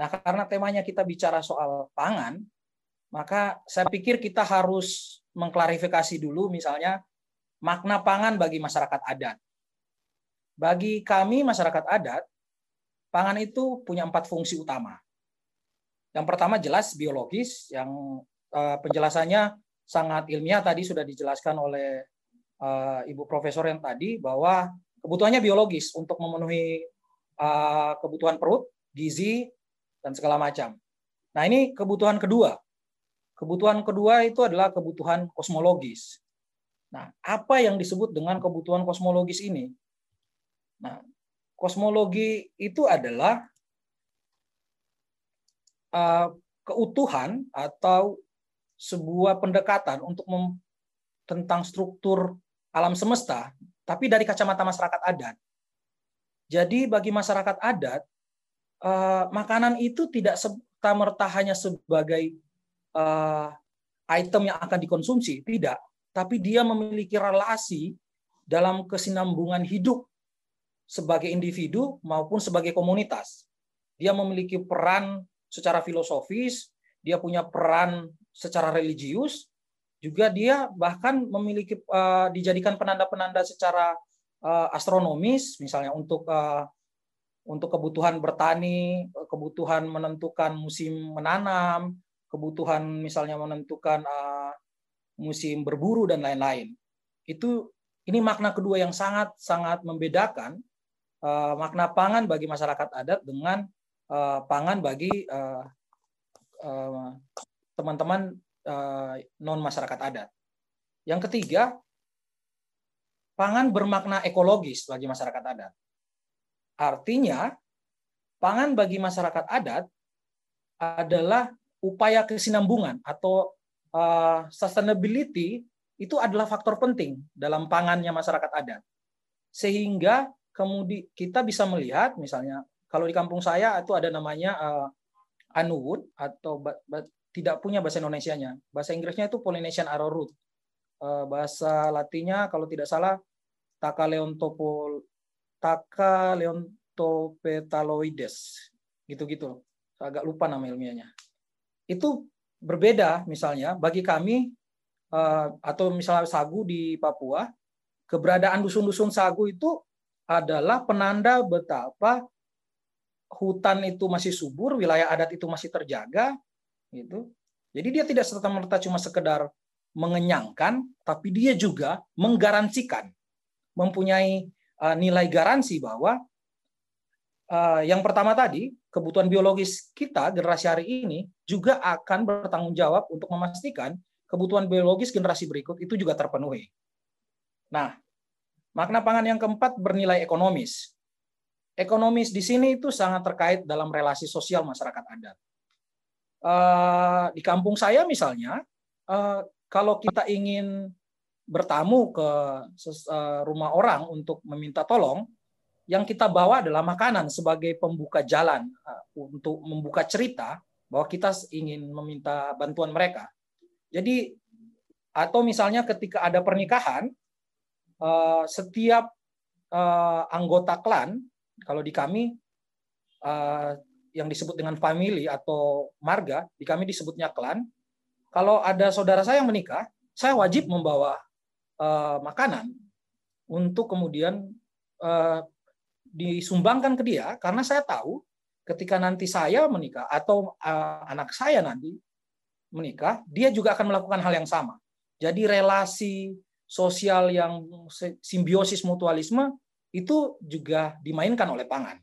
Nah, karena temanya kita bicara soal pangan, maka saya pikir kita harus mengklarifikasi dulu misalnya makna pangan bagi masyarakat adat. Bagi kami masyarakat adat, pangan itu punya empat fungsi utama. Yang pertama jelas biologis, yang uh, penjelasannya sangat ilmiah tadi sudah dijelaskan oleh uh, Ibu Profesor yang tadi bahwa kebutuhannya biologis untuk memenuhi uh, kebutuhan perut, gizi, dan segala macam. Nah ini kebutuhan kedua. Kebutuhan kedua itu adalah kebutuhan kosmologis. Nah, apa yang disebut dengan kebutuhan kosmologis ini? Nah, kosmologi itu adalah uh, keutuhan atau sebuah pendekatan untuk mem tentang struktur alam semesta, tapi dari kacamata masyarakat adat. Jadi bagi masyarakat adat, uh, makanan itu tidak serta merta hanya sebagai uh, item yang akan dikonsumsi, tidak, tapi dia memiliki relasi dalam kesinambungan hidup sebagai individu maupun sebagai komunitas. Dia memiliki peran secara filosofis, dia punya peran secara religius, juga dia bahkan memiliki uh, dijadikan penanda-penanda secara uh, astronomis, misalnya untuk uh, untuk kebutuhan bertani, kebutuhan menentukan musim menanam, kebutuhan misalnya menentukan uh, musim berburu dan lain-lain. Itu ini makna kedua yang sangat sangat membedakan uh, makna pangan bagi masyarakat adat dengan uh, pangan bagi teman-teman uh, uh, non masyarakat adat. Yang ketiga, pangan bermakna ekologis bagi masyarakat adat. Artinya, pangan bagi masyarakat adat adalah upaya kesinambungan atau uh, sustainability itu adalah faktor penting dalam pangannya masyarakat adat. Sehingga kemudian kita bisa melihat misalnya kalau di kampung saya itu ada namanya uh, anuwood atau tidak punya bahasa Indonesia-nya. Bahasa Inggrisnya itu Polynesian arrowroot. Uh, bahasa Latinnya kalau tidak salah Takaleontopol Taka leontopetaloides. Gitu-gitu agak lupa nama ilmiahnya. Itu berbeda misalnya bagi kami eh, atau misalnya sagu di Papua keberadaan dusun-dusun sagu itu adalah penanda betapa hutan itu masih subur wilayah adat itu masih terjaga gitu. Jadi dia tidak serta merta cuma sekedar mengenyangkan tapi dia juga menggaransikan mempunyai uh, nilai garansi bahwa uh, yang pertama tadi kebutuhan biologis kita generasi hari ini juga akan bertanggung jawab untuk memastikan kebutuhan biologis generasi berikut itu juga terpenuhi. Nah, makna pangan yang keempat bernilai ekonomis. Ekonomis di sini itu sangat terkait dalam relasi sosial masyarakat adat. Uh, di kampung saya misalnya, kalau kita ingin bertamu ke eh, rumah orang untuk meminta tolong, yang kita bawa adalah makanan sebagai pembuka jalan eh, untuk membuka cerita bahwa kita ingin meminta bantuan mereka. Jadi atau misalnya ketika ada pernikahan, eh, setiap anggota klan, kalau di kami yang disebut dengan family atau marga, di kami disebutnya klan. Kalau ada saudara saya yang menikah, saya wajib membawa uh, makanan untuk kemudian uh, disumbangkan ke dia karena saya tahu ketika nanti saya menikah atau uh, anak saya nanti menikah, dia juga akan melakukan hal yang sama. Jadi relasi sosial yang simbiosis mutualisme itu juga dimainkan oleh pangan.